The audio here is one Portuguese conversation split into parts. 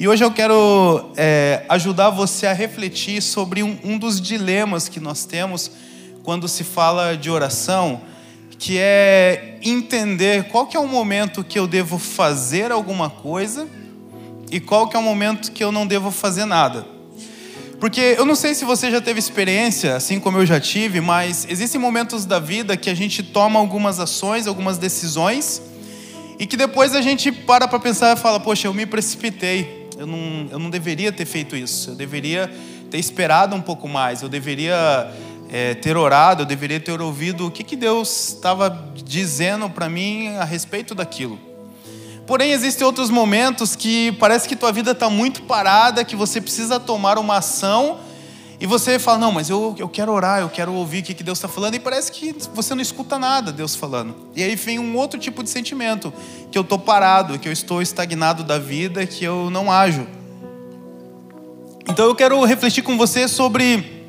E hoje eu quero é, ajudar você a refletir sobre um, um dos dilemas que nós temos quando se fala de oração, que é entender qual que é o momento que eu devo fazer alguma coisa e qual que é o momento que eu não devo fazer nada. Porque eu não sei se você já teve experiência, assim como eu já tive, mas existem momentos da vida que a gente toma algumas ações, algumas decisões, e que depois a gente para para pensar e fala: Poxa, eu me precipitei, eu não, eu não deveria ter feito isso, eu deveria ter esperado um pouco mais, eu deveria é, ter orado, eu deveria ter ouvido o que, que Deus estava dizendo para mim a respeito daquilo. Porém, existem outros momentos que parece que tua vida está muito parada, que você precisa tomar uma ação e você fala: Não, mas eu, eu quero orar, eu quero ouvir o que, que Deus está falando, e parece que você não escuta nada Deus falando. E aí vem um outro tipo de sentimento: que eu estou parado, que eu estou estagnado da vida, que eu não ajo. Então eu quero refletir com você sobre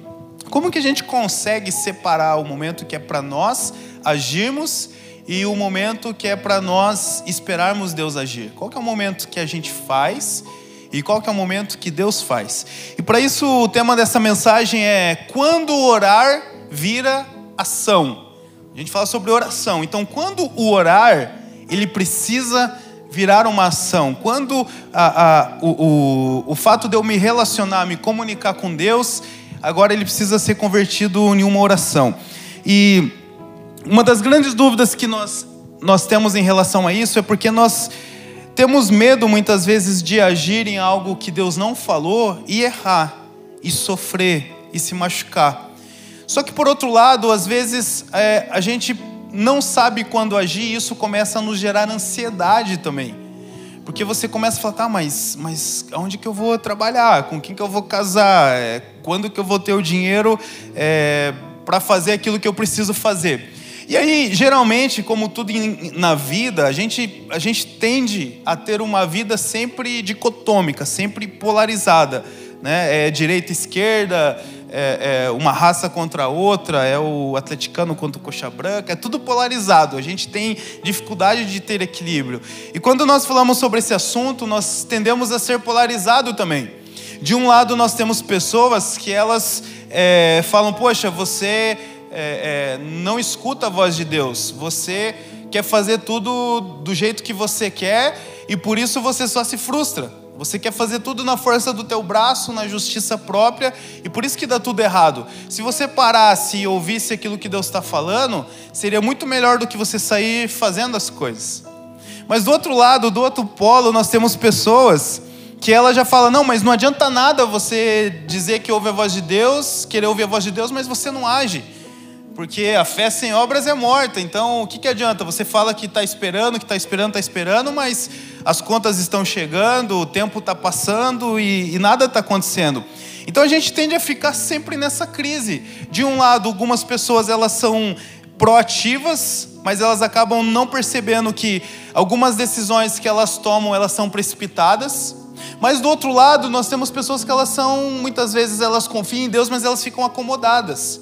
como que a gente consegue separar o momento que é para nós agirmos e o momento que é para nós esperarmos Deus agir? Qual que é o momento que a gente faz e qual que é o momento que Deus faz? E para isso o tema dessa mensagem é quando orar vira ação. A gente fala sobre oração. Então, quando o orar, ele precisa virar uma ação. Quando a, a, o, o, o fato de eu me relacionar, me comunicar com Deus, agora ele precisa ser convertido em uma oração. E uma das grandes dúvidas que nós, nós temos em relação a isso é porque nós temos medo muitas vezes de agir em algo que Deus não falou e errar, e sofrer, e se machucar. Só que por outro lado, às vezes é, a gente não sabe quando agir e isso começa a nos gerar ansiedade também. Porque você começa a falar, tá, mas, mas onde que eu vou trabalhar? Com quem que eu vou casar? É, quando que eu vou ter o dinheiro é, para fazer aquilo que eu preciso fazer? E aí, geralmente, como tudo na vida, a gente, a gente tende a ter uma vida sempre dicotômica, sempre polarizada. Né? É direita, esquerda, é, é uma raça contra a outra, é o atleticano contra o coxa branca, é tudo polarizado. A gente tem dificuldade de ter equilíbrio. E quando nós falamos sobre esse assunto, nós tendemos a ser polarizado também. De um lado, nós temos pessoas que elas é, falam: Poxa, você é, é, não escuta a voz de Deus, você quer fazer tudo do jeito que você quer e por isso você só se frustra. Você quer fazer tudo na força do teu braço, na justiça própria, e por isso que dá tudo errado. Se você parasse e ouvisse aquilo que Deus está falando, seria muito melhor do que você sair fazendo as coisas. Mas do outro lado, do outro polo, nós temos pessoas que ela já fala: não, mas não adianta nada você dizer que ouve a voz de Deus, querer ouvir a voz de Deus, mas você não age. Porque a fé sem obras é morta. Então, o que, que adianta? Você fala que está esperando, que está esperando, está esperando, mas as contas estão chegando, o tempo está passando e, e nada está acontecendo. Então, a gente tende a ficar sempre nessa crise. De um lado, algumas pessoas elas são proativas, mas elas acabam não percebendo que algumas decisões que elas tomam elas são precipitadas. Mas do outro lado, nós temos pessoas que elas são, muitas vezes elas confiam em Deus, mas elas ficam acomodadas.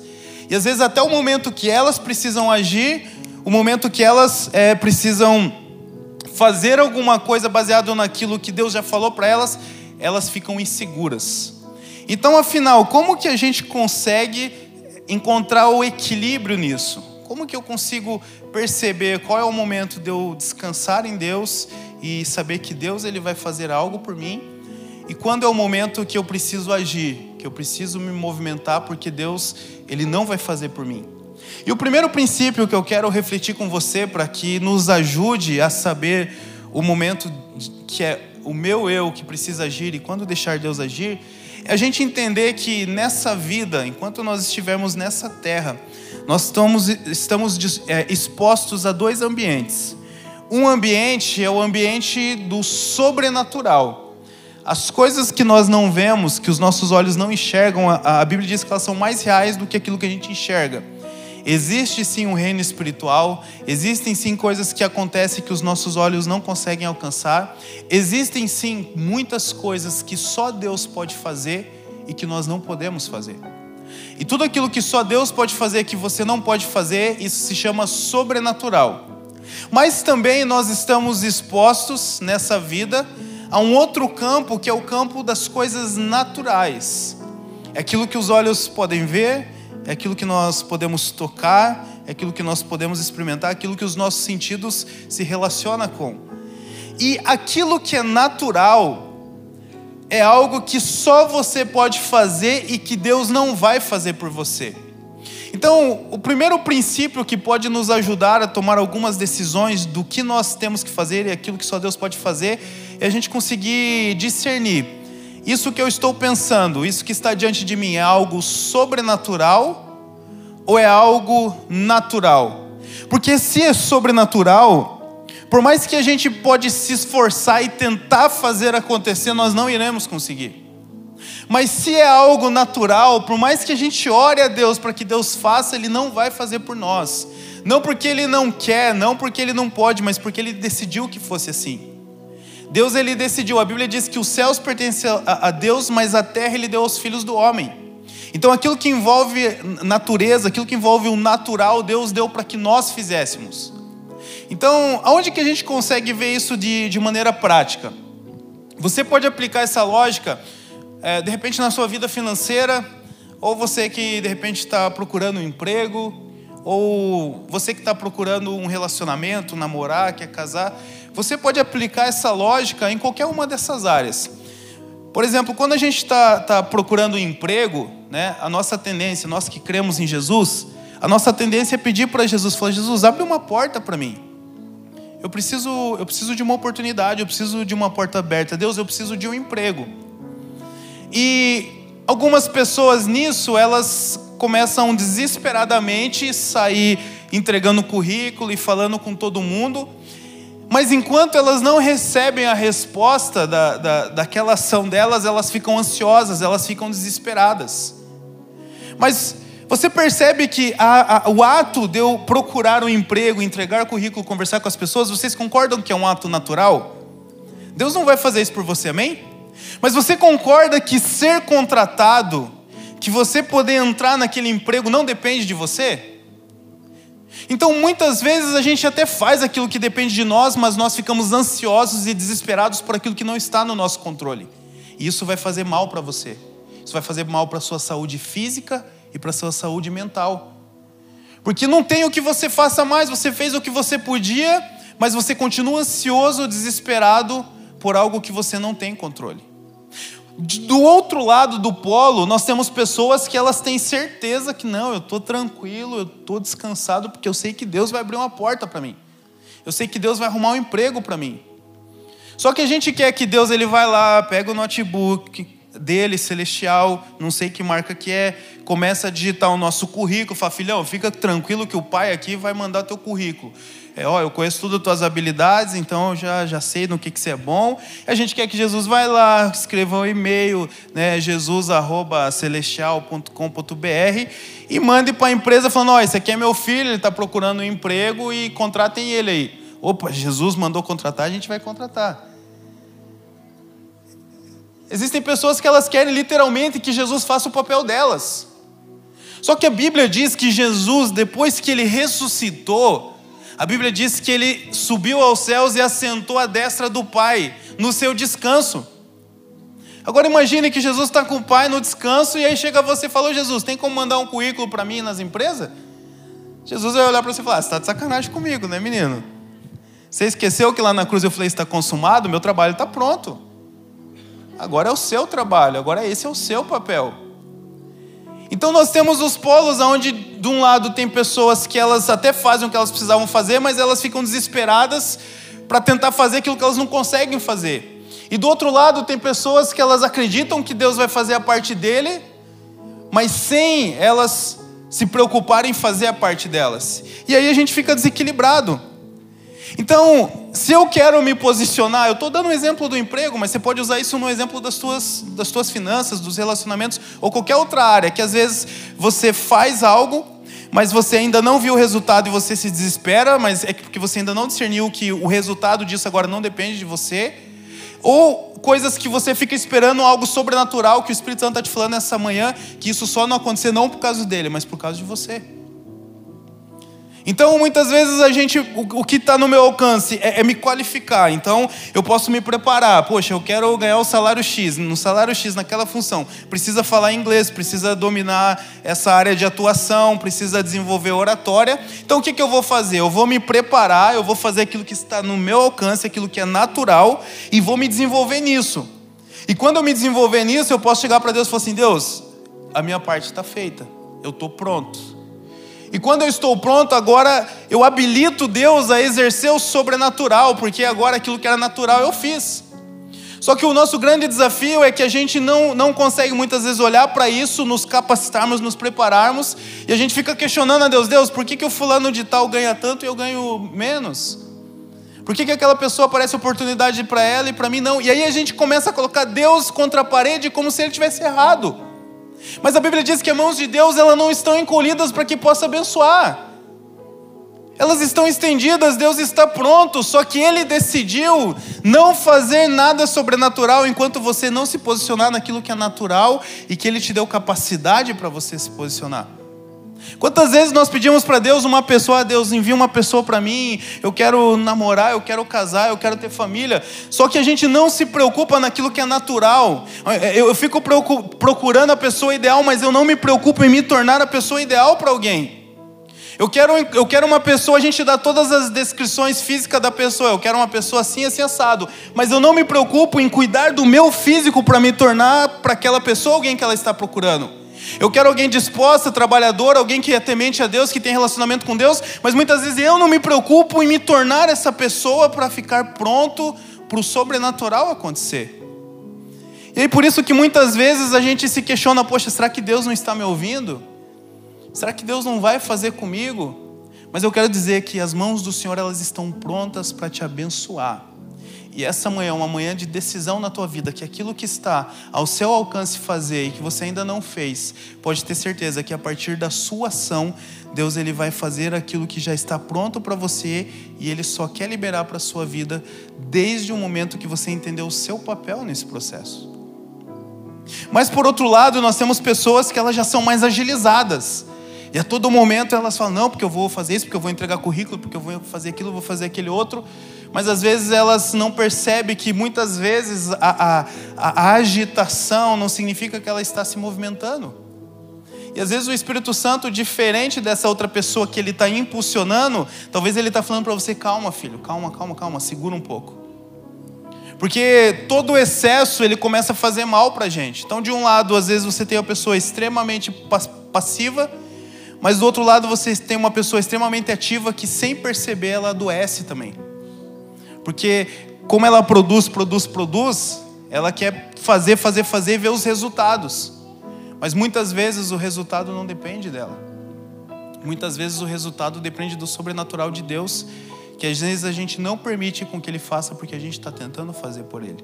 E às vezes até o momento que elas precisam agir, o momento que elas é, precisam fazer alguma coisa baseado naquilo que Deus já falou para elas, elas ficam inseguras. Então, afinal, como que a gente consegue encontrar o equilíbrio nisso? Como que eu consigo perceber qual é o momento de eu descansar em Deus e saber que Deus ele vai fazer algo por mim? E quando é o momento que eu preciso agir? que eu preciso me movimentar porque Deus, ele não vai fazer por mim. E o primeiro princípio que eu quero refletir com você para que nos ajude a saber o momento que é o meu eu que precisa agir e quando deixar Deus agir, é a gente entender que nessa vida, enquanto nós estivermos nessa terra, nós estamos, estamos é, expostos a dois ambientes. Um ambiente é o ambiente do sobrenatural, as coisas que nós não vemos, que os nossos olhos não enxergam, a, a Bíblia diz que elas são mais reais do que aquilo que a gente enxerga. Existe sim um reino espiritual, existem sim coisas que acontecem que os nossos olhos não conseguem alcançar, existem sim muitas coisas que só Deus pode fazer e que nós não podemos fazer. E tudo aquilo que só Deus pode fazer que você não pode fazer, isso se chama sobrenatural. Mas também nós estamos expostos nessa vida há um outro campo que é o campo das coisas naturais. É aquilo que os olhos podem ver, é aquilo que nós podemos tocar, é aquilo que nós podemos experimentar, aquilo que os nossos sentidos se relacionam com. E aquilo que é natural é algo que só você pode fazer e que Deus não vai fazer por você. Então, o primeiro princípio que pode nos ajudar a tomar algumas decisões do que nós temos que fazer e aquilo que só Deus pode fazer é a gente conseguir discernir. Isso que eu estou pensando, isso que está diante de mim é algo sobrenatural ou é algo natural? Porque se é sobrenatural, por mais que a gente pode se esforçar e tentar fazer acontecer, nós não iremos conseguir. Mas se é algo natural, por mais que a gente ore a Deus para que Deus faça, Ele não vai fazer por nós. Não porque Ele não quer, não porque Ele não pode, mas porque Ele decidiu que fosse assim. Deus ele decidiu, a Bíblia diz que os céus pertencem a Deus, mas a terra ele deu aos filhos do homem. Então aquilo que envolve natureza, aquilo que envolve o natural, Deus deu para que nós fizéssemos. Então, aonde que a gente consegue ver isso de, de maneira prática? Você pode aplicar essa lógica é, de repente na sua vida financeira, ou você que de repente está procurando um emprego, ou você que está procurando um relacionamento, namorar, quer casar, você pode aplicar essa lógica em qualquer uma dessas áreas. Por exemplo, quando a gente está tá procurando um emprego, né, a nossa tendência, nós que cremos em Jesus, a nossa tendência é pedir para Jesus, falar, Jesus, abre uma porta para mim. Eu preciso, eu preciso de uma oportunidade, eu preciso de uma porta aberta. Deus, eu preciso de um emprego. E algumas pessoas nisso, elas começam desesperadamente sair entregando currículo e falando com todo mundo, mas enquanto elas não recebem a resposta da, da, daquela ação delas, elas ficam ansiosas, elas ficam desesperadas. Mas você percebe que a, a, o ato de eu procurar um emprego, entregar currículo, conversar com as pessoas, vocês concordam que é um ato natural? Deus não vai fazer isso por você, amém? Mas você concorda que ser contratado, que você poder entrar naquele emprego, não depende de você? Então, muitas vezes a gente até faz aquilo que depende de nós, mas nós ficamos ansiosos e desesperados por aquilo que não está no nosso controle. E isso vai fazer mal para você. Isso vai fazer mal para a sua saúde física e para a sua saúde mental. Porque não tem o que você faça mais, você fez o que você podia, mas você continua ansioso, desesperado por algo que você não tem controle. Do outro lado do polo, nós temos pessoas que elas têm certeza que não, eu estou tranquilo, eu estou descansado, porque eu sei que Deus vai abrir uma porta para mim. Eu sei que Deus vai arrumar um emprego para mim. Só que a gente quer que Deus ele vai lá, pega o notebook dele, celestial, não sei que marca que é, começa a digitar o nosso currículo, fala, filhão, fica tranquilo que o pai aqui vai mandar teu currículo é, ó, eu conheço tudo as tuas habilidades, então já, já sei no que, que você é bom. A gente quer que Jesus vai lá, escreva um e-mail, né, jesus@celestial.com.br e mande para a empresa falando, ó, esse aqui é meu filho, ele está procurando um emprego e contratem ele aí. Opa, Jesus mandou contratar, a gente vai contratar. Existem pessoas que elas querem literalmente que Jesus faça o papel delas. Só que a Bíblia diz que Jesus, depois que ele ressuscitou, a Bíblia diz que ele subiu aos céus e assentou à destra do Pai, no seu descanso. Agora imagine que Jesus está com o Pai no descanso e aí chega você e falou: Jesus, tem como mandar um currículo para mim nas empresas? Jesus vai olhar para você e falar: ah, Você está de sacanagem comigo, né, menino? Você esqueceu que lá na cruz eu falei: Está consumado? Meu trabalho está pronto. Agora é o seu trabalho, agora esse é o seu papel. Então nós temos os polos onde de um lado tem pessoas que elas até fazem o que elas precisavam fazer, mas elas ficam desesperadas para tentar fazer aquilo que elas não conseguem fazer. E do outro lado tem pessoas que elas acreditam que Deus vai fazer a parte dele, mas sem elas se preocuparem em fazer a parte delas. E aí a gente fica desequilibrado. Então, se eu quero me posicionar, eu estou dando um exemplo do emprego, mas você pode usar isso no exemplo das tuas, das tuas finanças, dos relacionamentos, ou qualquer outra área, que às vezes você faz algo, mas você ainda não viu o resultado e você se desespera, mas é porque você ainda não discerniu que o resultado disso agora não depende de você, ou coisas que você fica esperando algo sobrenatural que o Espírito Santo está te falando essa manhã, que isso só não acontecer não por causa dele, mas por causa de você. Então, muitas vezes a gente, o, o que está no meu alcance é, é, me qualificar. Então, eu posso me preparar. Poxa, eu quero ganhar o salário X. No salário X, naquela função, precisa falar inglês, precisa dominar essa área de atuação, precisa desenvolver oratória. Então, o que, que eu vou fazer? Eu vou me preparar, eu vou fazer aquilo que está no meu alcance, aquilo que é natural, e vou me desenvolver nisso. E quando eu me desenvolver nisso, eu posso chegar para Deus e falar assim: Deus, a minha parte está feita, eu estou pronto e quando eu estou pronto, agora eu habilito Deus a exercer o sobrenatural, porque agora aquilo que era natural eu fiz. Só que o nosso grande desafio é que a gente não, não consegue muitas vezes olhar para isso, nos capacitarmos, nos prepararmos, e a gente fica questionando a Deus: Deus, por que, que o fulano de tal ganha tanto e eu ganho menos? Por que, que aquela pessoa aparece oportunidade para ela e para mim não? E aí a gente começa a colocar Deus contra a parede como se ele tivesse errado. Mas a Bíblia diz que as mãos de Deus elas não estão encolhidas para que possa abençoar. Elas estão estendidas, Deus está pronto, só que Ele decidiu não fazer nada sobrenatural enquanto você não se posicionar naquilo que é natural e que Ele te deu capacidade para você se posicionar. Quantas vezes nós pedimos para Deus uma pessoa, Deus envia uma pessoa para mim, eu quero namorar, eu quero casar, eu quero ter família, só que a gente não se preocupa naquilo que é natural. Eu fico procurando a pessoa ideal, mas eu não me preocupo em me tornar a pessoa ideal para alguém. Eu quero, eu quero uma pessoa, a gente dá todas as descrições físicas da pessoa. Eu quero uma pessoa assim, assim, assado. Mas eu não me preocupo em cuidar do meu físico para me tornar para aquela pessoa alguém que ela está procurando. Eu quero alguém disposto, trabalhador, alguém que é temente a Deus, que tem relacionamento com Deus, mas muitas vezes eu não me preocupo em me tornar essa pessoa para ficar pronto para o sobrenatural acontecer. E aí por isso que muitas vezes a gente se questiona, poxa, será que Deus não está me ouvindo? Será que Deus não vai fazer comigo? Mas eu quero dizer que as mãos do Senhor elas estão prontas para te abençoar. E essa manhã é uma manhã de decisão na tua vida, que aquilo que está ao seu alcance fazer e que você ainda não fez, pode ter certeza que a partir da sua ação, Deus ele vai fazer aquilo que já está pronto para você e ele só quer liberar para a sua vida desde o momento que você entendeu o seu papel nesse processo. Mas por outro lado, nós temos pessoas que elas já são mais agilizadas. E a todo momento elas falam: não, porque eu vou fazer isso, porque eu vou entregar currículo, porque eu vou fazer aquilo, vou fazer aquele outro mas às vezes elas não percebem que muitas vezes a, a, a, agitação não significa que ela está se movimentando. E às vezes o Espírito Santo, diferente dessa outra pessoa que ele está impulsionando, talvez ele está falando para você: calma, filho, calma, calma, calma, segura um pouco. Porque todo o excesso ele começa a fazer mal para a gente. Então, de um lado, às vezes você tem uma pessoa extremamente passiva, mas do outro lado você tem uma pessoa extremamente ativa que, sem perceber, ela adoece também. Porque como ela produz, produz, produz, ela quer fazer, fazer, fazer e ver os resultados. Mas muitas vezes o resultado não depende dela. Muitas vezes o resultado depende do sobrenatural de Deus, que às vezes a gente não permite com que Ele faça porque a gente está tentando fazer por Ele.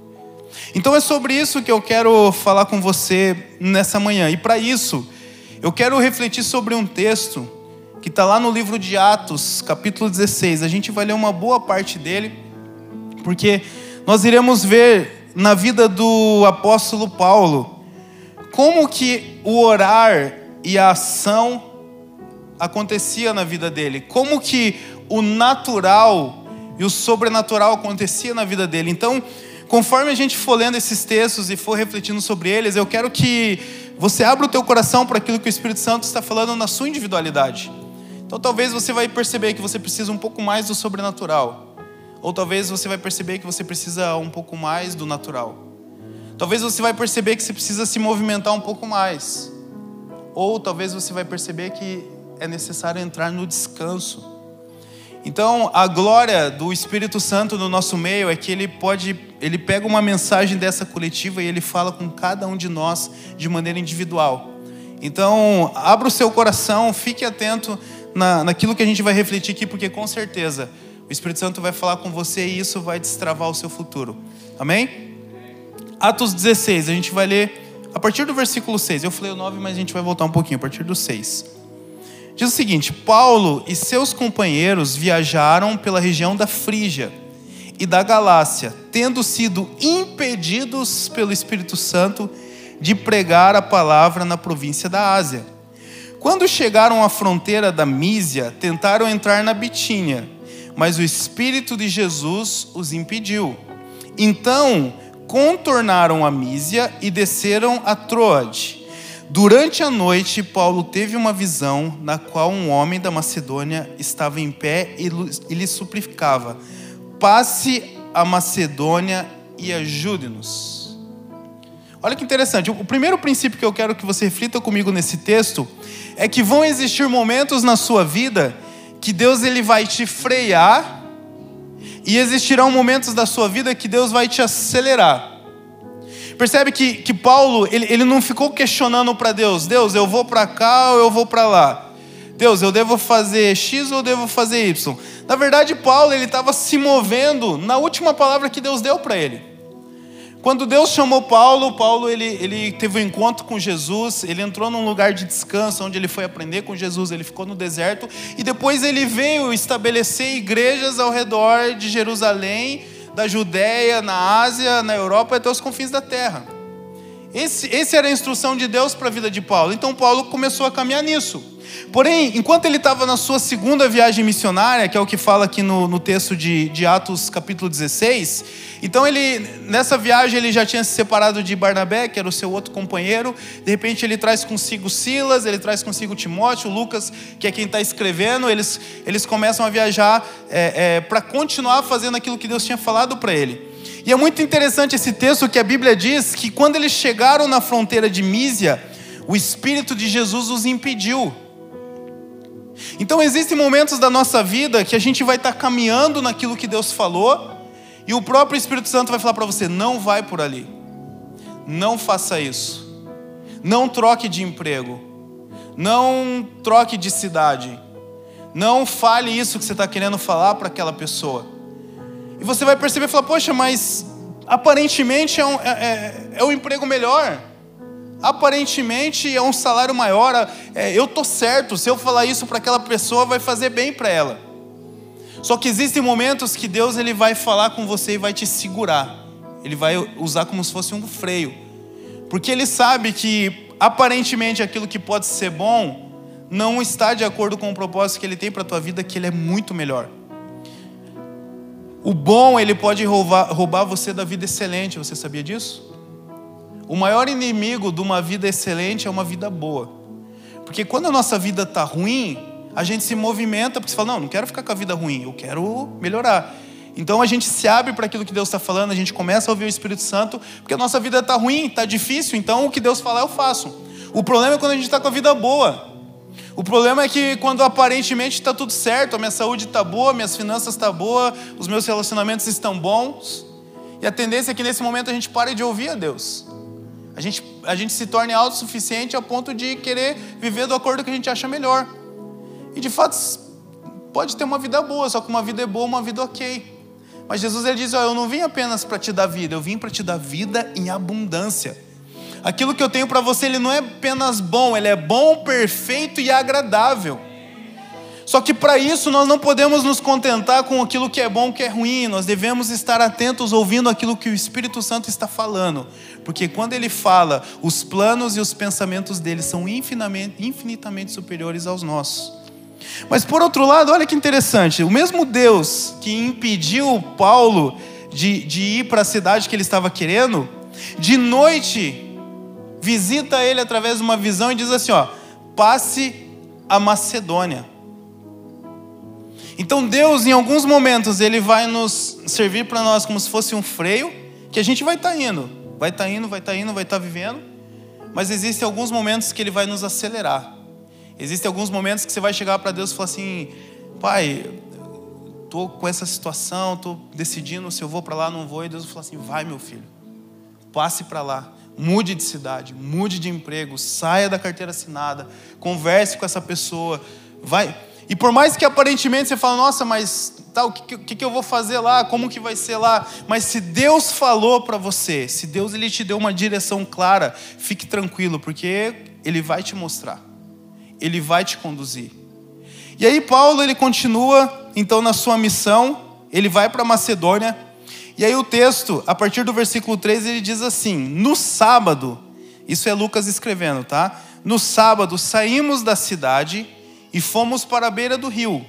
Então é sobre isso que eu quero falar com você nessa manhã. E para isso, eu quero refletir sobre um texto que está lá no livro de Atos, capítulo 16. A gente vai ler uma boa parte dele porque nós iremos ver na vida do apóstolo Paulo como que o orar e a ação acontecia na vida dele, como que o natural e o sobrenatural acontecia na vida dele. Então, conforme a gente for lendo esses textos e for refletindo sobre eles, eu quero que você abra o teu coração para aquilo que o Espírito Santo está falando na sua individualidade. Então, talvez você vai perceber que você precisa um pouco mais do sobrenatural. Ou talvez você vai perceber que você precisa um pouco mais do natural. Talvez você vai perceber que você precisa se movimentar um pouco mais. Ou talvez você vai perceber que é necessário entrar no descanso. Então, a glória do Espírito Santo no nosso meio é que ele pode, ele pega uma mensagem dessa coletiva e ele fala com cada um de nós de maneira individual. Então, abra o seu coração, fique atento na, naquilo que a gente vai refletir aqui, porque com certeza o Espírito Santo vai falar com você e isso vai destravar o seu futuro. Amém? Atos 16, a gente vai ler a partir do versículo 6. Eu falei o 9, mas a gente vai voltar um pouquinho, a partir do 6. Diz o seguinte: Paulo e seus companheiros viajaram pela região da Frígia e da Galácia, tendo sido impedidos pelo Espírito Santo de pregar a palavra na província da Ásia. Quando chegaram à fronteira da Mísia, tentaram entrar na Bitínia, mas o Espírito de Jesus os impediu. Então, contornaram a Mísia e desceram a Troade. Durante a noite, Paulo teve uma visão na qual um homem da Macedônia estava em pé e lhe suplicava: passe a Macedônia e ajude-nos. Olha que interessante. O primeiro princípio que eu quero que você reflita comigo nesse texto é que vão existir momentos na sua vida que Deus ele vai te frear e existirão momentos da sua vida que Deus vai te acelerar. Percebe que, que Paulo, ele, ele não ficou questionando para Deus: Deus, eu vou para cá ou eu vou para lá? Deus, eu devo fazer X ou eu devo fazer Y? Na verdade, Paulo, ele estava se movendo na última palavra que Deus deu para ele. Quando Deus chamou Paulo, Paulo ele, ele teve um encontro com Jesus, ele entrou num lugar de descanso, onde ele foi aprender com Jesus, ele ficou no deserto, e depois ele veio estabelecer igrejas ao redor de Jerusalém, da Judéia, na Ásia, na Europa e até os confins da terra. Esse, esse era a instrução de Deus para a vida de Paulo. Então Paulo começou a caminhar nisso. Porém, enquanto ele estava na sua segunda viagem missionária, que é o que fala aqui no, no texto de, de Atos capítulo 16, então ele, nessa viagem ele já tinha se separado de Barnabé, que era o seu outro companheiro, de repente ele traz consigo Silas, ele traz consigo Timóteo, Lucas, que é quem está escrevendo, eles, eles começam a viajar é, é, para continuar fazendo aquilo que Deus tinha falado para ele. E é muito interessante esse texto que a Bíblia diz que quando eles chegaram na fronteira de Mísia, o Espírito de Jesus os impediu. Então existem momentos da nossa vida que a gente vai estar caminhando naquilo que Deus falou, e o próprio Espírito Santo vai falar para você: não vai por ali, não faça isso, não troque de emprego, não troque de cidade, não fale isso que você está querendo falar para aquela pessoa. E você vai perceber e falar: poxa, mas aparentemente é um, é, é, é um emprego melhor aparentemente é um salário maior, é, eu tô certo, se eu falar isso para aquela pessoa vai fazer bem para ela. Só que existem momentos que Deus ele vai falar com você e vai te segurar. Ele vai usar como se fosse um freio. Porque ele sabe que aparentemente aquilo que pode ser bom não está de acordo com o propósito que ele tem para a tua vida, que ele é muito melhor. O bom, ele pode roubar, roubar você da vida excelente, você sabia disso? O maior inimigo de uma vida excelente é uma vida boa. Porque quando a nossa vida está ruim, a gente se movimenta porque você fala: não, não quero ficar com a vida ruim, eu quero melhorar. Então a gente se abre para aquilo que Deus está falando, a gente começa a ouvir o Espírito Santo, porque a nossa vida está ruim, está difícil, então o que Deus falar eu faço. O problema é quando a gente está com a vida boa. O problema é que quando aparentemente está tudo certo, a minha saúde está boa, minhas finanças estão tá boas, os meus relacionamentos estão bons, e a tendência é que nesse momento a gente pare de ouvir a Deus. A gente, a gente se torne autossuficiente a ponto de querer viver do acordo que a gente acha melhor. E de fato, pode ter uma vida boa, só que uma vida é boa, uma vida ok. Mas Jesus ele diz: oh, Eu não vim apenas para te dar vida, eu vim para te dar vida em abundância. Aquilo que eu tenho para você, ele não é apenas bom, ele é bom, perfeito e agradável. Só que para isso nós não podemos nos contentar com aquilo que é bom, que é ruim, nós devemos estar atentos ouvindo aquilo que o Espírito Santo está falando, porque quando ele fala, os planos e os pensamentos dele são infinitamente, infinitamente superiores aos nossos. Mas por outro lado, olha que interessante, o mesmo Deus que impediu Paulo de, de ir para a cidade que ele estava querendo, de noite visita ele através de uma visão e diz assim: ó, passe a Macedônia. Então Deus, em alguns momentos, Ele vai nos servir para nós como se fosse um freio, que a gente vai estar tá indo, vai estar tá indo, vai estar tá indo, vai estar tá vivendo, mas existem alguns momentos que Ele vai nos acelerar. Existem alguns momentos que você vai chegar para Deus e falar assim: Pai, estou com essa situação, estou decidindo se eu vou para lá não vou, e Deus vai falar assim: Vai, meu filho, passe para lá. Mude de cidade, mude de emprego, saia da carteira assinada, converse com essa pessoa, vai, e por mais que aparentemente você fale, nossa, mas tá, o que, que, que eu vou fazer lá? Como que vai ser lá? Mas se Deus falou para você, se Deus ele te deu uma direção clara, fique tranquilo, porque Ele vai te mostrar, Ele vai te conduzir. E aí Paulo ele continua então na sua missão, ele vai para Macedônia. E aí o texto, a partir do versículo 3, ele diz assim: "No sábado, isso é Lucas escrevendo, tá? no sábado, saímos da cidade e fomos para a beira do rio,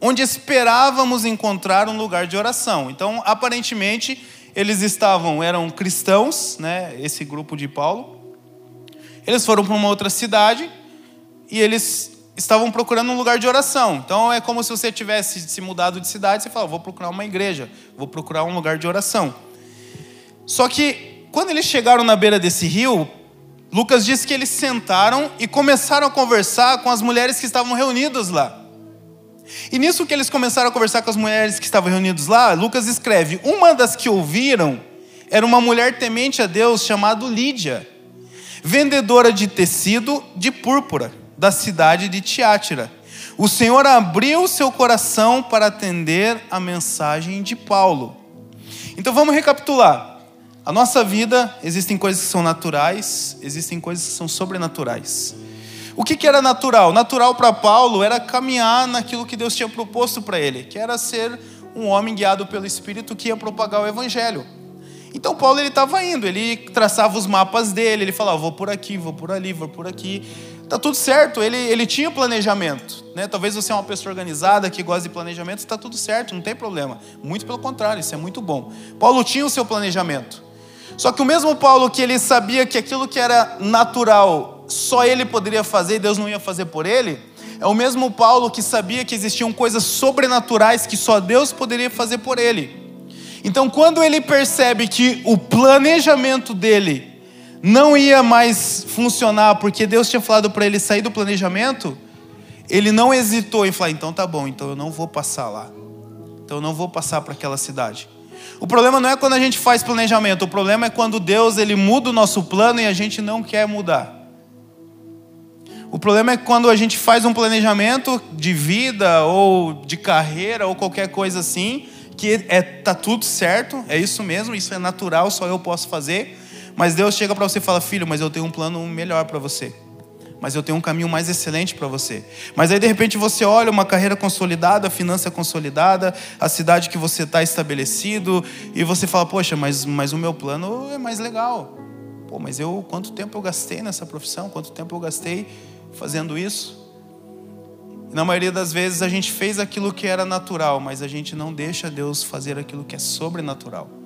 onde esperávamos encontrar um lugar de oração. Então, aparentemente, eles estavam, eram cristãos, né, esse grupo de Paulo. Eles foram para uma outra cidade e eles estavam procurando um lugar de oração. Então é como se você tivesse se mudado de cidade, você fala, vou procurar uma igreja, vou procurar um lugar de oração. Só que quando eles chegaram na beira desse rio, Lucas diz que eles sentaram e começaram a conversar com as mulheres que estavam reunidas lá. E nisso que eles começaram a conversar com as mulheres que estavam reunidas lá, Lucas escreve: Uma das que ouviram era uma mulher temente a Deus chamada Lídia, vendedora de tecido de púrpura da cidade de Tiátira. O Senhor abriu seu coração para atender a mensagem de Paulo. Então vamos recapitular. A nossa vida, existem coisas que são naturais, existem coisas que são sobrenaturais. O que, que era natural? Natural para Paulo era caminhar naquilo que Deus tinha proposto para ele, que era ser um homem guiado pelo Espírito que ia propagar o Evangelho. Então Paulo ele estava indo, ele traçava os mapas dele, ele falava, vou por aqui, vou por ali, vou por aqui. Tá tudo certo, ele, ele tinha planejamento. Né? Talvez você é uma pessoa organizada que gosta de planejamento, está tudo certo, não tem problema. Muito pelo contrário, isso é muito bom. Paulo tinha o seu planejamento. Só que o mesmo Paulo que ele sabia que aquilo que era natural só ele poderia fazer e Deus não ia fazer por ele, é o mesmo Paulo que sabia que existiam coisas sobrenaturais que só Deus poderia fazer por ele. Então, quando ele percebe que o planejamento dele não ia mais funcionar porque Deus tinha falado para ele sair do planejamento, ele não hesitou em falar: então tá bom, então eu não vou passar lá. Então eu não vou passar para aquela cidade. O problema não é quando a gente faz planejamento, o problema é quando Deus ele muda o nosso plano e a gente não quer mudar. O problema é quando a gente faz um planejamento de vida ou de carreira ou qualquer coisa assim, que é tá tudo certo, é isso mesmo, isso é natural, só eu posso fazer. Mas Deus chega para você e fala: "Filho, mas eu tenho um plano melhor para você" mas eu tenho um caminho mais excelente para você. Mas aí de repente você olha uma carreira consolidada, a finança consolidada, a cidade que você está estabelecido, e você fala, poxa, mas, mas o meu plano é mais legal. Pô, mas eu quanto tempo eu gastei nessa profissão? Quanto tempo eu gastei fazendo isso? Na maioria das vezes a gente fez aquilo que era natural, mas a gente não deixa Deus fazer aquilo que é sobrenatural.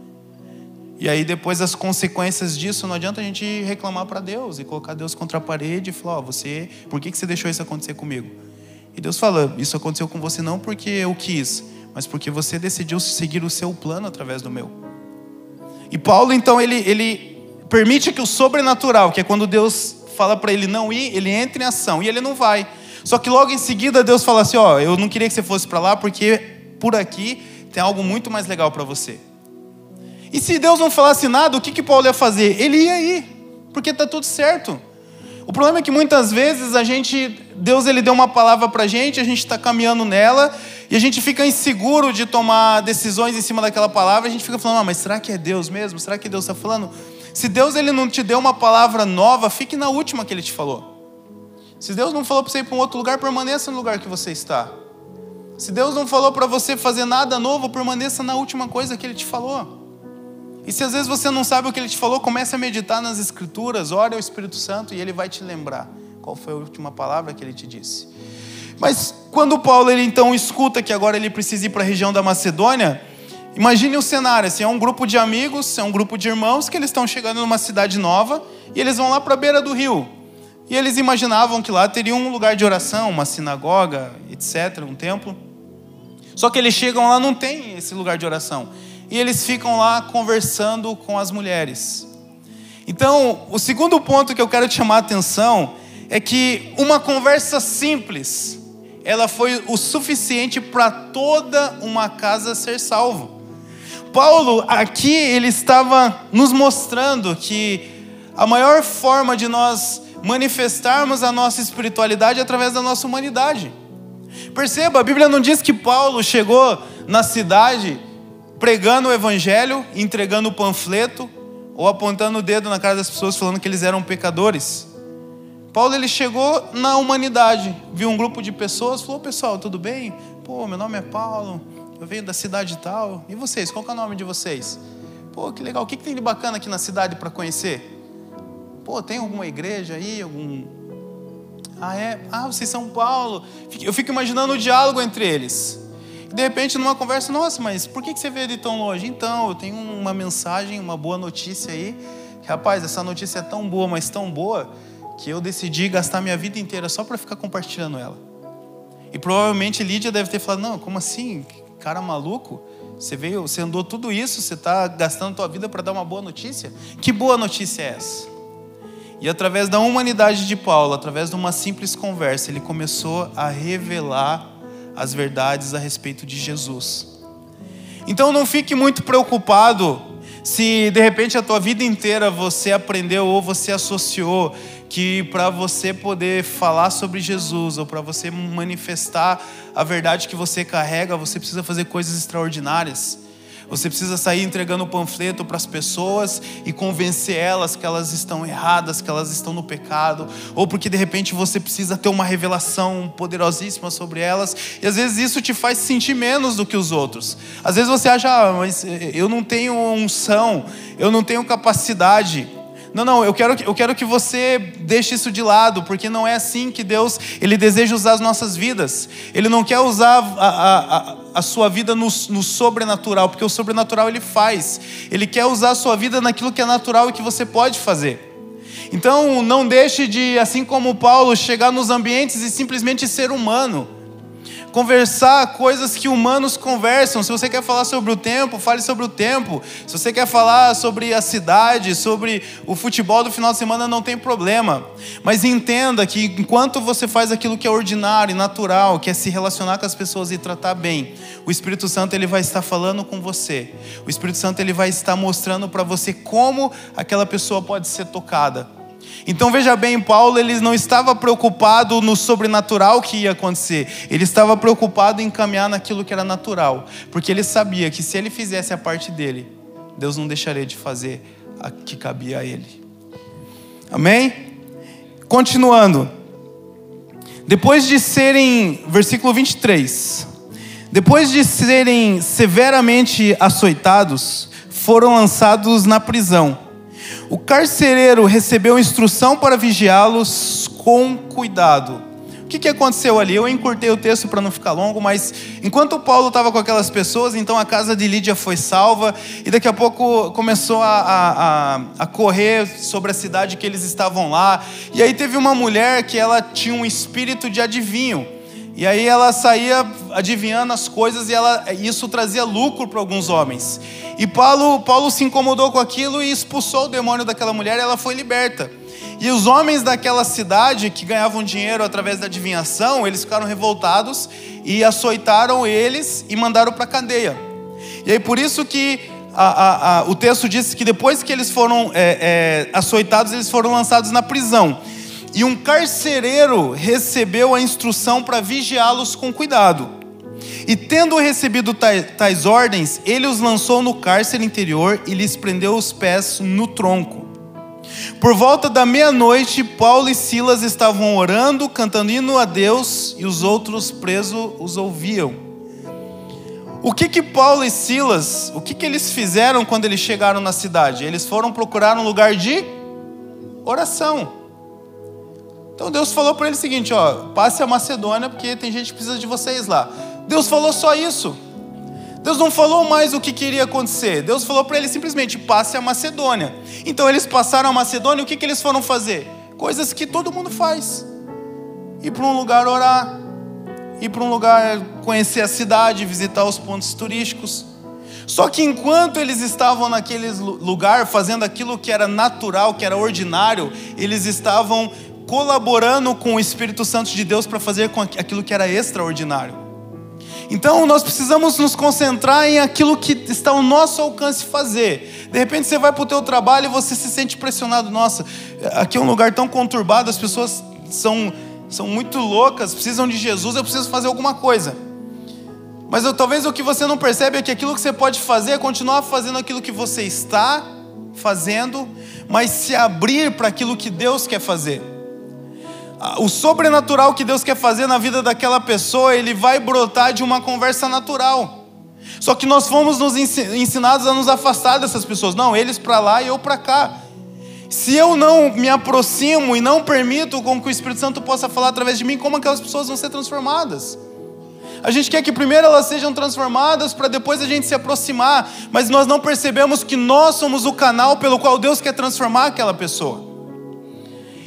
E aí depois as consequências disso, não adianta a gente reclamar para Deus e colocar Deus contra a parede e falar, oh, você, por que, que você deixou isso acontecer comigo? E Deus fala, isso aconteceu com você não porque eu quis, mas porque você decidiu seguir o seu plano através do meu. E Paulo então ele, ele permite que o sobrenatural, que é quando Deus fala para ele não ir, ele entre em ação e ele não vai. Só que logo em seguida Deus fala assim, ó, oh, eu não queria que você fosse para lá porque por aqui tem algo muito mais legal para você. E se Deus não falasse nada, o que, que Paulo ia fazer? Ele ia ir, porque está tudo certo. O problema é que muitas vezes a gente, Deus ele deu uma palavra para a gente, a gente está caminhando nela e a gente fica inseguro de tomar decisões em cima daquela palavra. A gente fica falando, ah, mas será que é Deus mesmo? Será que Deus está falando? Se Deus ele não te deu uma palavra nova, fique na última que Ele te falou. Se Deus não falou para você ir para um outro lugar, permaneça no lugar que você está. Se Deus não falou para você fazer nada novo, permaneça na última coisa que Ele te falou. E se às vezes você não sabe o que ele te falou, comece a meditar nas Escrituras, ore ao Espírito Santo e ele vai te lembrar qual foi a última palavra que ele te disse. Mas quando Paulo ele então escuta que agora ele precisa ir para a região da Macedônia, imagine o cenário: assim, é um grupo de amigos, é um grupo de irmãos que eles estão chegando numa cidade nova e eles vão lá para a beira do rio. E eles imaginavam que lá teria um lugar de oração, uma sinagoga, etc., um templo. Só que eles chegam lá não tem esse lugar de oração e eles ficam lá conversando com as mulheres. Então, o segundo ponto que eu quero te chamar a atenção é que uma conversa simples, ela foi o suficiente para toda uma casa ser salvo. Paulo aqui ele estava nos mostrando que a maior forma de nós manifestarmos a nossa espiritualidade é através da nossa humanidade. Perceba, a Bíblia não diz que Paulo chegou na cidade pregando o evangelho, entregando o panfleto ou apontando o dedo na cara das pessoas falando que eles eram pecadores. Paulo ele chegou na humanidade, viu um grupo de pessoas, falou: "Pessoal, tudo bem? Pô, meu nome é Paulo, eu venho da cidade tal. E vocês, qual é o nome de vocês? Pô, que legal. O que, que tem de bacana aqui na cidade para conhecer? Pô, tem alguma igreja aí, algum Ah, é? Ah, vocês são Paulo. Eu fico imaginando o diálogo entre eles. De repente, numa conversa, nossa, mas por que você veio de tão longe? Então, eu tenho uma mensagem, uma boa notícia aí. Rapaz, essa notícia é tão boa, mas tão boa, que eu decidi gastar minha vida inteira só para ficar compartilhando ela. E provavelmente Lídia deve ter falado: Não, como assim? Cara maluco? Você veio, você andou tudo isso, você está gastando tua vida para dar uma boa notícia? Que boa notícia é essa? E através da humanidade de Paulo, através de uma simples conversa, ele começou a revelar as verdades a respeito de Jesus. Então não fique muito preocupado se de repente a tua vida inteira você aprendeu ou você associou que para você poder falar sobre Jesus ou para você manifestar a verdade que você carrega, você precisa fazer coisas extraordinárias. Você precisa sair entregando o panfleto para as pessoas e convencer elas que elas estão erradas, que elas estão no pecado, ou porque de repente você precisa ter uma revelação poderosíssima sobre elas, e às vezes isso te faz sentir menos do que os outros. Às vezes você acha, ah, mas eu não tenho unção, eu não tenho capacidade. Não, não, eu quero, eu quero que você deixe isso de lado, porque não é assim que Deus ele deseja usar as nossas vidas. Ele não quer usar a, a, a, a sua vida no, no sobrenatural, porque o sobrenatural ele faz. Ele quer usar a sua vida naquilo que é natural e que você pode fazer. Então, não deixe de, assim como Paulo, chegar nos ambientes e simplesmente ser humano conversar coisas que humanos conversam. Se você quer falar sobre o tempo, fale sobre o tempo. Se você quer falar sobre a cidade, sobre o futebol do final de semana, não tem problema. Mas entenda que enquanto você faz aquilo que é ordinário e natural, que é se relacionar com as pessoas e tratar bem, o Espírito Santo ele vai estar falando com você. O Espírito Santo ele vai estar mostrando para você como aquela pessoa pode ser tocada. Então veja bem, Paulo ele não estava preocupado no sobrenatural que ia acontecer, ele estava preocupado em caminhar naquilo que era natural, porque ele sabia que se ele fizesse a parte dele, Deus não deixaria de fazer a que cabia a ele. Amém? Continuando. Depois de serem, versículo 23. Depois de serem severamente açoitados, foram lançados na prisão o carcereiro recebeu instrução para vigiá-los com cuidado. O que, que aconteceu ali? Eu encurtei o texto para não ficar longo, mas enquanto Paulo estava com aquelas pessoas, então a casa de Lídia foi salva, e daqui a pouco começou a, a, a correr sobre a cidade que eles estavam lá. E aí teve uma mulher que ela tinha um espírito de adivinho. E aí ela saía adivinhando as coisas e ela, isso trazia lucro para alguns homens. E Paulo, Paulo se incomodou com aquilo e expulsou o demônio daquela mulher e ela foi liberta. E os homens daquela cidade que ganhavam dinheiro através da adivinhação, eles ficaram revoltados e açoitaram eles e mandaram para a cadeia. E aí por isso que a, a, a, o texto diz que depois que eles foram é, é, açoitados, eles foram lançados na prisão. E um carcereiro recebeu a instrução para vigiá-los com cuidado. E tendo recebido tais, ordens, ele os lançou no cárcere interior e lhes prendeu os pés no tronco. Por volta da meia-noite, Paulo e Silas estavam orando, cantando hino a Deus, e os outros presos os ouviam. O que que Paulo e Silas, o que que eles fizeram quando eles chegaram na cidade? Eles foram procurar um lugar de oração. Então Deus falou para ele o seguinte: ó, passe a Macedônia, porque tem gente que precisa de vocês lá. Deus falou só isso. Deus não falou mais o que queria acontecer. Deus falou para ele simplesmente: passe a Macedônia. Então eles passaram a Macedônia, o que, que eles foram fazer? Coisas que todo mundo faz: ir para um lugar orar, ir para um lugar conhecer a cidade, visitar os pontos turísticos. Só que enquanto eles estavam naquele lugar fazendo aquilo que era natural, que era ordinário, eles estavam colaborando com o Espírito Santo de Deus para fazer aquilo que era extraordinário. Então nós precisamos nos concentrar em aquilo que está ao nosso alcance fazer. De repente você vai para o teu trabalho e você se sente pressionado. Nossa, aqui é um lugar tão conturbado, as pessoas são, são muito loucas, precisam de Jesus, eu preciso fazer alguma coisa. Mas eu, talvez o que você não percebe é que aquilo que você pode fazer é continuar fazendo aquilo que você está fazendo, mas se abrir para aquilo que Deus quer fazer o sobrenatural que Deus quer fazer na vida daquela pessoa, ele vai brotar de uma conversa natural. Só que nós fomos nos ensinados a nos afastar dessas pessoas. Não, eles para lá e eu para cá. Se eu não me aproximo e não permito com que o Espírito Santo possa falar através de mim, como aquelas pessoas vão ser transformadas? A gente quer que primeiro elas sejam transformadas para depois a gente se aproximar, mas nós não percebemos que nós somos o canal pelo qual Deus quer transformar aquela pessoa.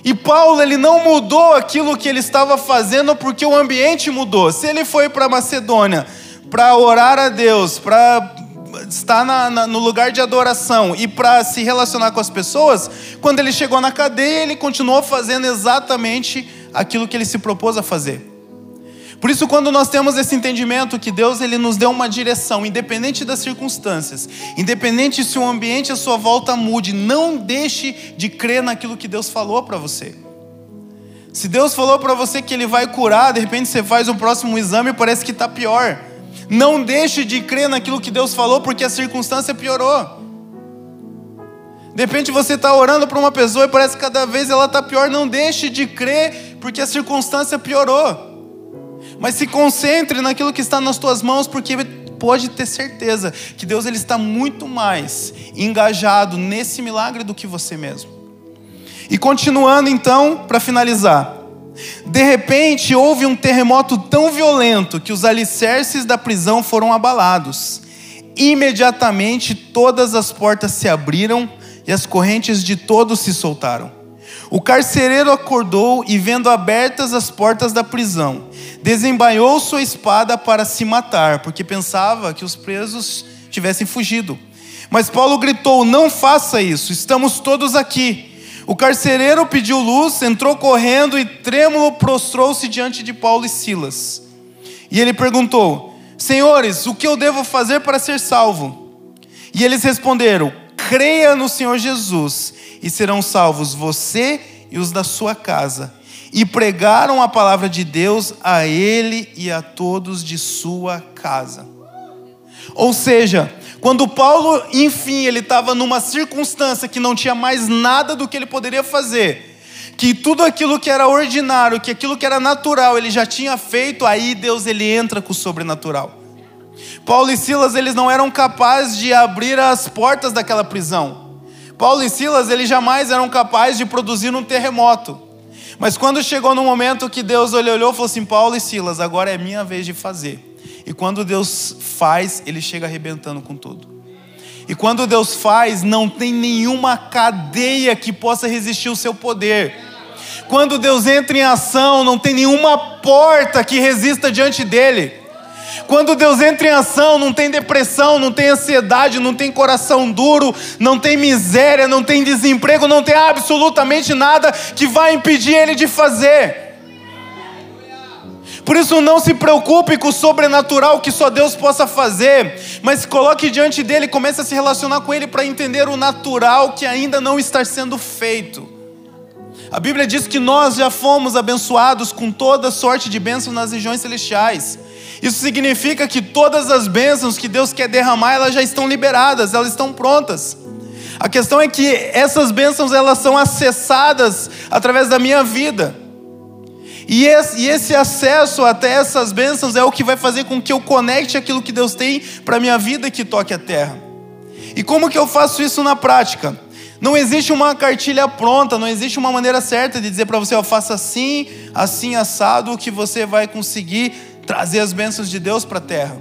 E Paulo, ele não mudou aquilo que ele estava fazendo porque o ambiente mudou. Se ele foi para Macedônia para orar a Deus, para estar na, na, no lugar de adoração e para se relacionar com as pessoas, quando ele chegou na cadeia, ele continuou fazendo exatamente aquilo que ele se propôs a fazer. Por isso, quando nós temos esse entendimento que Deus ele nos deu uma direção, independente das circunstâncias, independente se o ambiente à sua volta mude, não deixe de crer naquilo que Deus falou para você. Se Deus falou para você que Ele vai curar, de repente você faz o próximo exame e parece que está pior. Não deixe de crer naquilo que Deus falou, porque a circunstância piorou. De repente você está orando para uma pessoa e parece que cada vez ela está pior. Não deixe de crer, porque a circunstância piorou. Mas se concentre naquilo que está nas tuas mãos, porque pode ter certeza que Deus ele está muito mais engajado nesse milagre do que você mesmo. E continuando então, para finalizar. De repente houve um terremoto tão violento que os alicerces da prisão foram abalados. Imediatamente todas as portas se abriram e as correntes de todos se soltaram. O carcereiro acordou e, vendo abertas as portas da prisão, desembainhou sua espada para se matar, porque pensava que os presos tivessem fugido. Mas Paulo gritou: Não faça isso, estamos todos aqui. O carcereiro pediu luz, entrou correndo e trêmulo prostrou-se diante de Paulo e Silas. E ele perguntou: Senhores, o que eu devo fazer para ser salvo? E eles responderam: Creia no Senhor Jesus e serão salvos você e os da sua casa e pregaram a palavra de Deus a ele e a todos de sua casa. Ou seja, quando Paulo, enfim, ele estava numa circunstância que não tinha mais nada do que ele poderia fazer, que tudo aquilo que era ordinário, que aquilo que era natural, ele já tinha feito, aí Deus ele entra com o sobrenatural. Paulo e Silas, eles não eram capazes de abrir as portas daquela prisão. Paulo e Silas, eles jamais eram capazes de produzir um terremoto. Mas quando chegou no momento que Deus olhou e falou assim: Paulo e Silas, agora é minha vez de fazer. E quando Deus faz, ele chega arrebentando com tudo. E quando Deus faz, não tem nenhuma cadeia que possa resistir o seu poder. Quando Deus entra em ação, não tem nenhuma porta que resista diante dele. Quando Deus entra em ação, não tem depressão, não tem ansiedade, não tem coração duro, não tem miséria, não tem desemprego, não tem absolutamente nada que vai impedir Ele de fazer. Por isso, não se preocupe com o sobrenatural que só Deus possa fazer, mas coloque diante dele, comece a se relacionar com ele para entender o natural que ainda não está sendo feito. A Bíblia diz que nós já fomos abençoados com toda sorte de bênçãos nas regiões celestiais. Isso significa que todas as bênçãos que Deus quer derramar, elas já estão liberadas, elas estão prontas. A questão é que essas bênçãos elas são acessadas através da minha vida. E esse, acesso até essas bênçãos é o que vai fazer com que eu conecte aquilo que Deus tem para a minha vida que toque a terra. E como que eu faço isso na prática? Não existe uma cartilha pronta, não existe uma maneira certa de dizer para você, ó, faça assim, assim, assado, que você vai conseguir trazer as bênçãos de Deus para a terra.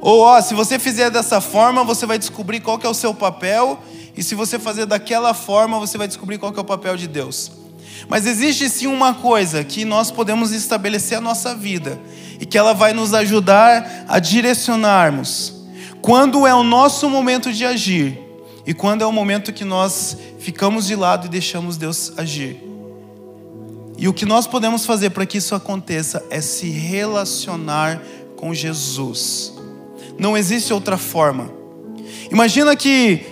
Ou, ó, se você fizer dessa forma, você vai descobrir qual que é o seu papel, e se você fazer daquela forma, você vai descobrir qual que é o papel de Deus. Mas existe sim uma coisa que nós podemos estabelecer a nossa vida e que ela vai nos ajudar a direcionarmos quando é o nosso momento de agir e quando é o momento que nós ficamos de lado e deixamos Deus agir. E o que nós podemos fazer para que isso aconteça é se relacionar com Jesus. Não existe outra forma. Imagina que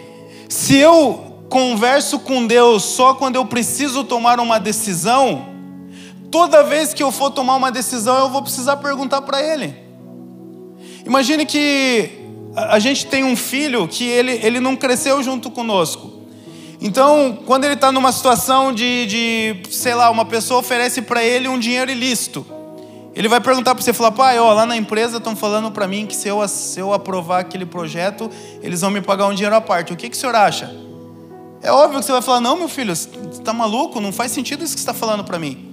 se eu converso com Deus só quando eu preciso tomar uma decisão, toda vez que eu for tomar uma decisão eu vou precisar perguntar para Ele. Imagine que a gente tem um filho que ele, ele não cresceu junto conosco. Então, quando ele está numa situação de, de, sei lá, uma pessoa oferece para ele um dinheiro ilícito, ele vai perguntar para você, falar, pai, ó, lá na empresa estão falando para mim que se eu, se eu aprovar aquele projeto, eles vão me pagar um dinheiro à parte. O que, que o senhor acha? É óbvio que você vai falar: não, meu filho, você está maluco? Não faz sentido isso que você está falando para mim.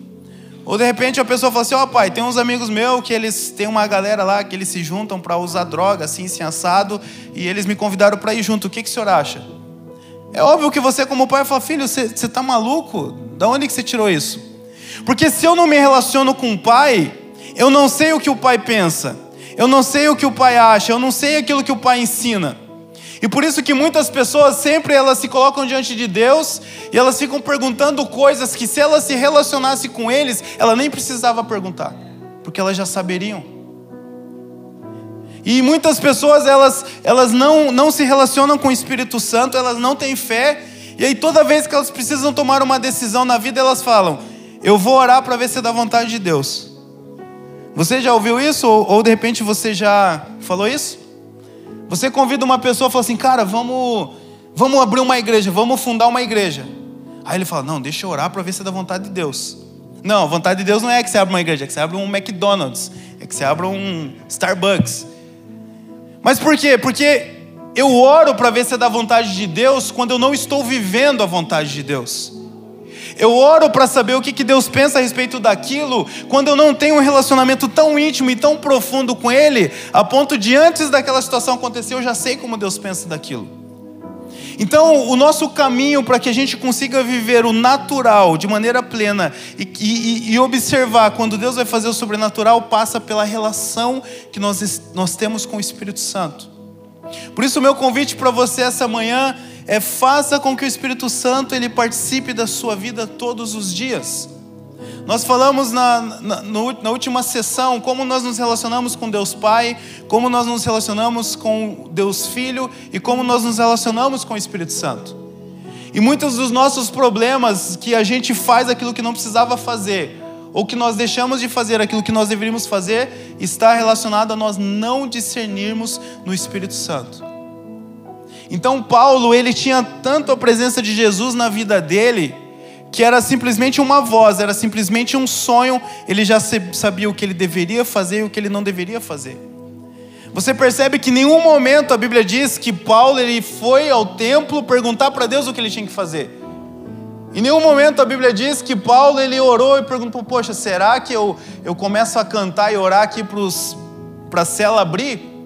Ou de repente a pessoa fala assim: Ó, oh, pai, tem uns amigos meus que eles têm uma galera lá que eles se juntam para usar droga, assim, assim, assado, e eles me convidaram para ir junto. O que, que o senhor acha? É óbvio que você, como pai, fala: Filho, você está maluco? Da onde que você tirou isso? Porque se eu não me relaciono com o pai, eu não sei o que o pai pensa, eu não sei o que o pai acha, eu não sei aquilo que o pai ensina. E por isso que muitas pessoas sempre elas se colocam diante de Deus e elas ficam perguntando coisas que se elas se relacionasse com eles, ela nem precisava perguntar, porque elas já saberiam. E muitas pessoas elas, elas não, não se relacionam com o Espírito Santo, elas não têm fé, e aí toda vez que elas precisam tomar uma decisão na vida, elas falam: "Eu vou orar para ver se é da vontade de Deus". Você já ouviu isso ou, ou de repente você já falou isso? Você convida uma pessoa e fala assim, cara, vamos, vamos abrir uma igreja, vamos fundar uma igreja. Aí ele fala, não, deixa eu orar para ver se é da vontade de Deus. Não, a vontade de Deus não é que você abra uma igreja, é que você abra um McDonald's, é que você abra um Starbucks. Mas por quê? Porque eu oro para ver se é da vontade de Deus quando eu não estou vivendo a vontade de Deus. Eu oro para saber o que, que Deus pensa a respeito daquilo, quando eu não tenho um relacionamento tão íntimo e tão profundo com Ele, a ponto de antes daquela situação acontecer, eu já sei como Deus pensa daquilo. Então, o nosso caminho para que a gente consiga viver o natural de maneira plena e, e, e, observar quando Deus vai fazer o sobrenatural passa pela relação que nós, nós temos com o Espírito Santo. Por isso, o meu convite para você essa manhã é faça com que o Espírito Santo ele participe da sua vida todos os dias. Nós falamos na, na, na, última sessão como nós nos relacionamos com Deus Pai, como nós nos relacionamos com Deus Filho e como nós nos relacionamos com o Espírito Santo. E muitos dos nossos problemas que a gente faz aquilo que não precisava fazer, ou que nós deixamos de fazer aquilo que nós deveríamos fazer, está relacionado a nós não discernirmos no Espírito Santo. Então Paulo, ele tinha tanto a presença de Jesus na vida dele, que era simplesmente uma voz, era simplesmente um sonho, ele já sabia o que ele deveria fazer e o que ele não deveria fazer. Você percebe que em nenhum momento a Bíblia diz que Paulo ele foi ao templo perguntar para Deus o que ele tinha que fazer. Em nenhum momento a Bíblia diz que Paulo ele orou e perguntou: Poxa, será que eu, eu começo a cantar e orar aqui para a cela abrir?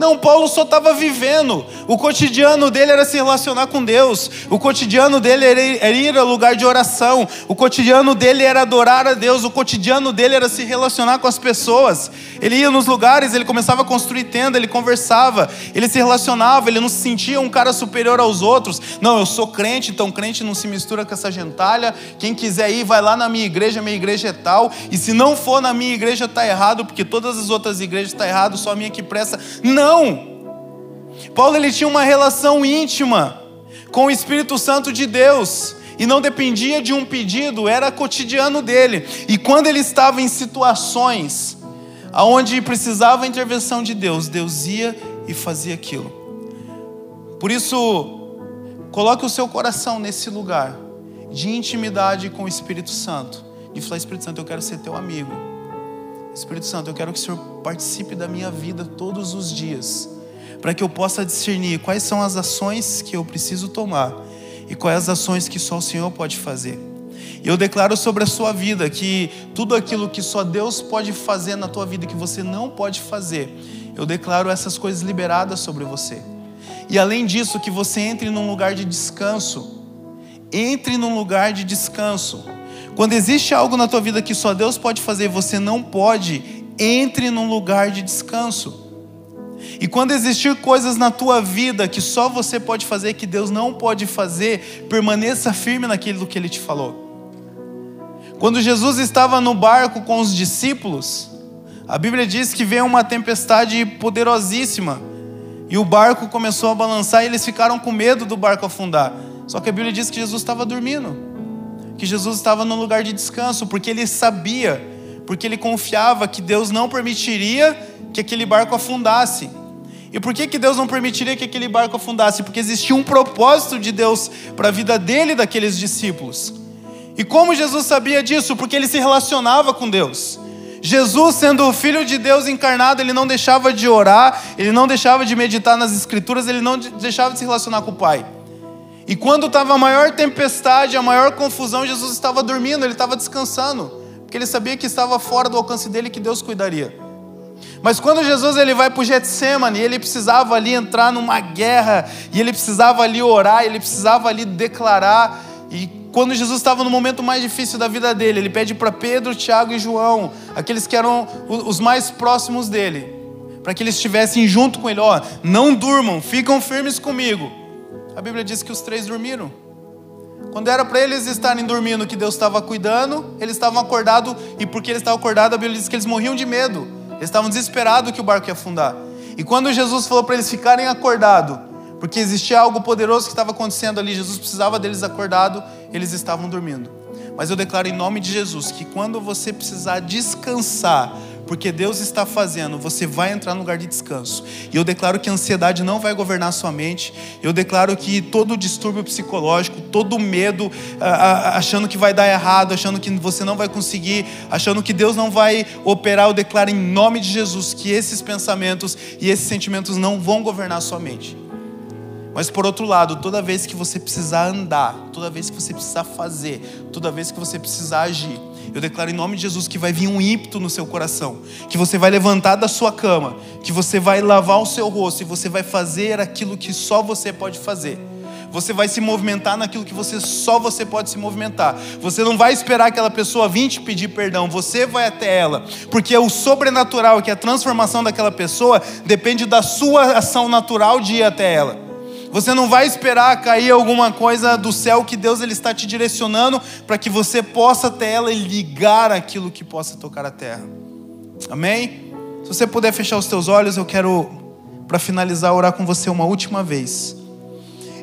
Não, Paulo só estava vivendo. O cotidiano dele era se relacionar com Deus. O cotidiano dele era ir ao lugar de oração. O cotidiano dele era adorar a Deus. O cotidiano dele era se relacionar com as pessoas. Ele ia nos lugares, ele começava a construir tenda, ele conversava, ele se relacionava, ele não se sentia um cara superior aos outros. Não, eu sou crente, então crente não se mistura com essa gentalha. Quem quiser ir, vai lá na minha igreja, minha igreja é tal. E se não for na minha igreja, está errado, porque todas as outras igrejas estão tá errado, só a minha que presta. Não! Não. Paulo ele tinha uma relação íntima com o Espírito Santo de Deus e não dependia de um pedido, era cotidiano dele. E quando ele estava em situações aonde precisava a intervenção de Deus, Deus ia e fazia aquilo. Por isso, coloque o seu coração nesse lugar de intimidade com o Espírito Santo. E falar, Espírito Santo, eu quero ser teu amigo. Espírito Santo, eu quero que o Senhor participe da minha vida todos os dias, para que eu possa discernir quais são as ações que eu preciso tomar e quais as ações que só o Senhor pode fazer. Eu declaro sobre a sua vida que tudo aquilo que só Deus pode fazer na tua vida que você não pode fazer, eu declaro essas coisas liberadas sobre você. E além disso, que você entre num lugar de descanso. Entre num lugar de descanso. Quando existe algo na tua vida que só Deus pode fazer e você não pode, entre num lugar de descanso. E quando existir coisas na tua vida que só você pode fazer, que Deus não pode fazer, permaneça firme naquilo que Ele te falou. Quando Jesus estava no barco com os discípulos, a Bíblia diz que veio uma tempestade poderosíssima e o barco começou a balançar e eles ficaram com medo do barco afundar. Só que a Bíblia diz que Jesus estava dormindo que Jesus estava num lugar de descanso, porque ele sabia, porque ele confiava que Deus não permitiria que aquele barco afundasse. E por que, que Deus não permitiria que aquele barco afundasse? Porque existia um propósito de Deus para a vida dele e daqueles discípulos. E como Jesus sabia disso? Porque ele se relacionava com Deus. Jesus, sendo o Filho de Deus encarnado, ele não deixava de orar, ele não deixava de meditar nas Escrituras, ele não deixava de se relacionar com o Pai. E quando estava a maior tempestade, a maior confusão, Jesus estava dormindo, ele estava descansando, porque ele sabia que estava fora do alcance dele que Deus cuidaria. Mas quando Jesus ele vai para o Getsemane, ele precisava ali entrar numa guerra, e ele precisava ali orar, ele precisava ali declarar, e quando Jesus estava no momento mais difícil da vida dele, ele pede para Pedro, Tiago e João, aqueles que eram os mais próximos dele, para que eles estivessem junto com ele, ó, não durmam, ficam firmes comigo. A Bíblia diz que os três dormiram. Quando era para eles estarem dormindo, que Deus estava cuidando, eles estavam acordados, e porque eles estavam acordados, a Bíblia diz que eles morriam de medo. Eles estavam desesperados que o barco ia afundar. E quando Jesus falou para eles ficarem acordados, porque existia algo poderoso que estava acontecendo ali, Jesus precisava deles acordados, eles estavam dormindo. Mas eu declaro em nome de Jesus que quando você precisar descansar, porque Deus está fazendo, você vai entrar no lugar de descanso. E eu declaro que a ansiedade não vai governar sua mente. Eu declaro que todo distúrbio psicológico, todo medo, achando que vai dar errado, achando que você não vai conseguir, achando que Deus não vai operar, eu declaro em nome de Jesus que esses pensamentos e esses sentimentos não vão governar sua mente. Mas por outro lado, toda vez que você precisar andar, toda vez que você precisar fazer, toda vez que você precisar agir, eu declaro em nome de Jesus que vai vir um ímpeto no seu coração, que você vai levantar da sua cama, que você vai lavar o seu rosto e você vai fazer aquilo que só você pode fazer. Você vai se movimentar naquilo que você só você pode se movimentar. Você não vai esperar aquela pessoa vir te pedir perdão, você vai até ela, porque o sobrenatural, que é a transformação daquela pessoa, depende da sua ação natural de ir até ela. Você não vai esperar cair alguma coisa do céu que Deus ele está te direcionando para que você possa ter ela e ligar aquilo que possa tocar a terra. Amém? Se você puder fechar os teus olhos, eu quero para finalizar orar com você uma última vez.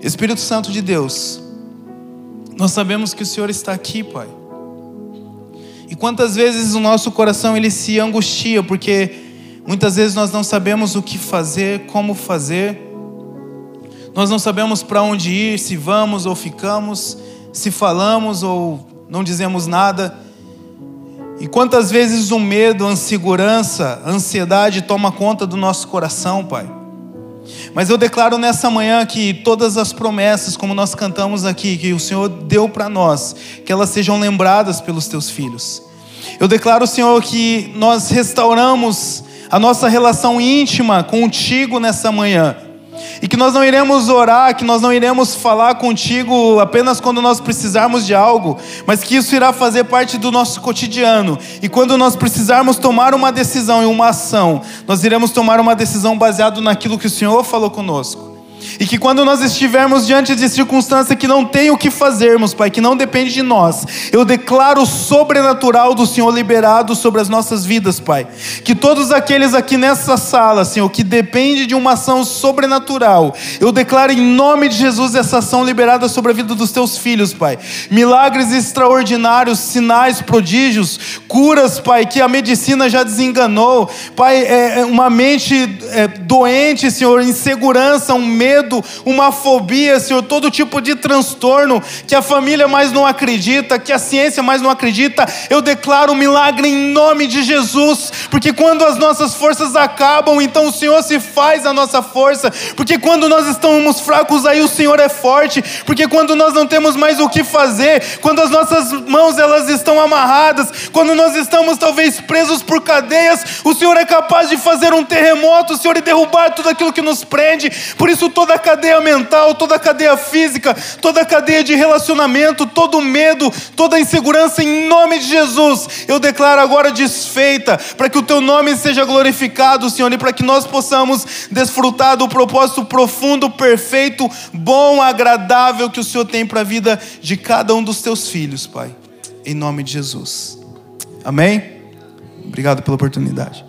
Espírito Santo de Deus, nós sabemos que o Senhor está aqui, Pai. E quantas vezes o nosso coração ele se angustia porque muitas vezes nós não sabemos o que fazer, como fazer. Nós não sabemos para onde ir, se vamos ou ficamos, se falamos ou não dizemos nada. E quantas vezes o medo, a insegurança, a ansiedade toma conta do nosso coração, Pai. Mas eu declaro nessa manhã que todas as promessas, como nós cantamos aqui, que o Senhor deu para nós, que elas sejam lembradas pelos teus filhos. Eu declaro, Senhor, que nós restauramos a nossa relação íntima contigo nessa manhã e que nós não iremos orar, que nós não iremos falar contigo apenas quando nós precisarmos de algo, mas que isso irá fazer parte do nosso cotidiano. E quando nós precisarmos tomar uma decisão e uma ação, nós iremos tomar uma decisão baseado naquilo que o Senhor falou conosco. E que quando nós estivermos diante de circunstância que não tem o que fazermos, Pai, que não depende de nós, eu declaro o sobrenatural do Senhor liberado sobre as nossas vidas, Pai. Que todos aqueles aqui nessa sala, Senhor, que depende de uma ação sobrenatural, eu declaro em nome de Jesus essa ação liberada sobre a vida dos teus filhos, Pai. Milagres extraordinários, sinais, prodígios, curas, Pai, que a medicina já desenganou, Pai, é, é uma mente é, doente, Senhor, insegurança, um medo medo, uma fobia, Senhor, todo tipo de transtorno que a família mais não acredita, que a ciência mais não acredita. Eu declaro um milagre em nome de Jesus, porque quando as nossas forças acabam, então o Senhor se faz a nossa força, porque quando nós estamos fracos, aí o Senhor é forte, porque quando nós não temos mais o que fazer, quando as nossas mãos elas estão amarradas, quando nós estamos talvez presos por cadeias, o Senhor é capaz de fazer um terremoto, Senhor, e derrubar tudo aquilo que nos prende. Por isso toda a cadeia mental, toda a cadeia física, toda a cadeia de relacionamento, todo o medo, toda a insegurança, em nome de Jesus, eu declaro agora desfeita, para que o teu nome seja glorificado, Senhor, e para que nós possamos desfrutar do propósito profundo, perfeito, bom, agradável que o Senhor tem para a vida de cada um dos teus filhos, Pai, em nome de Jesus. Amém? Obrigado pela oportunidade.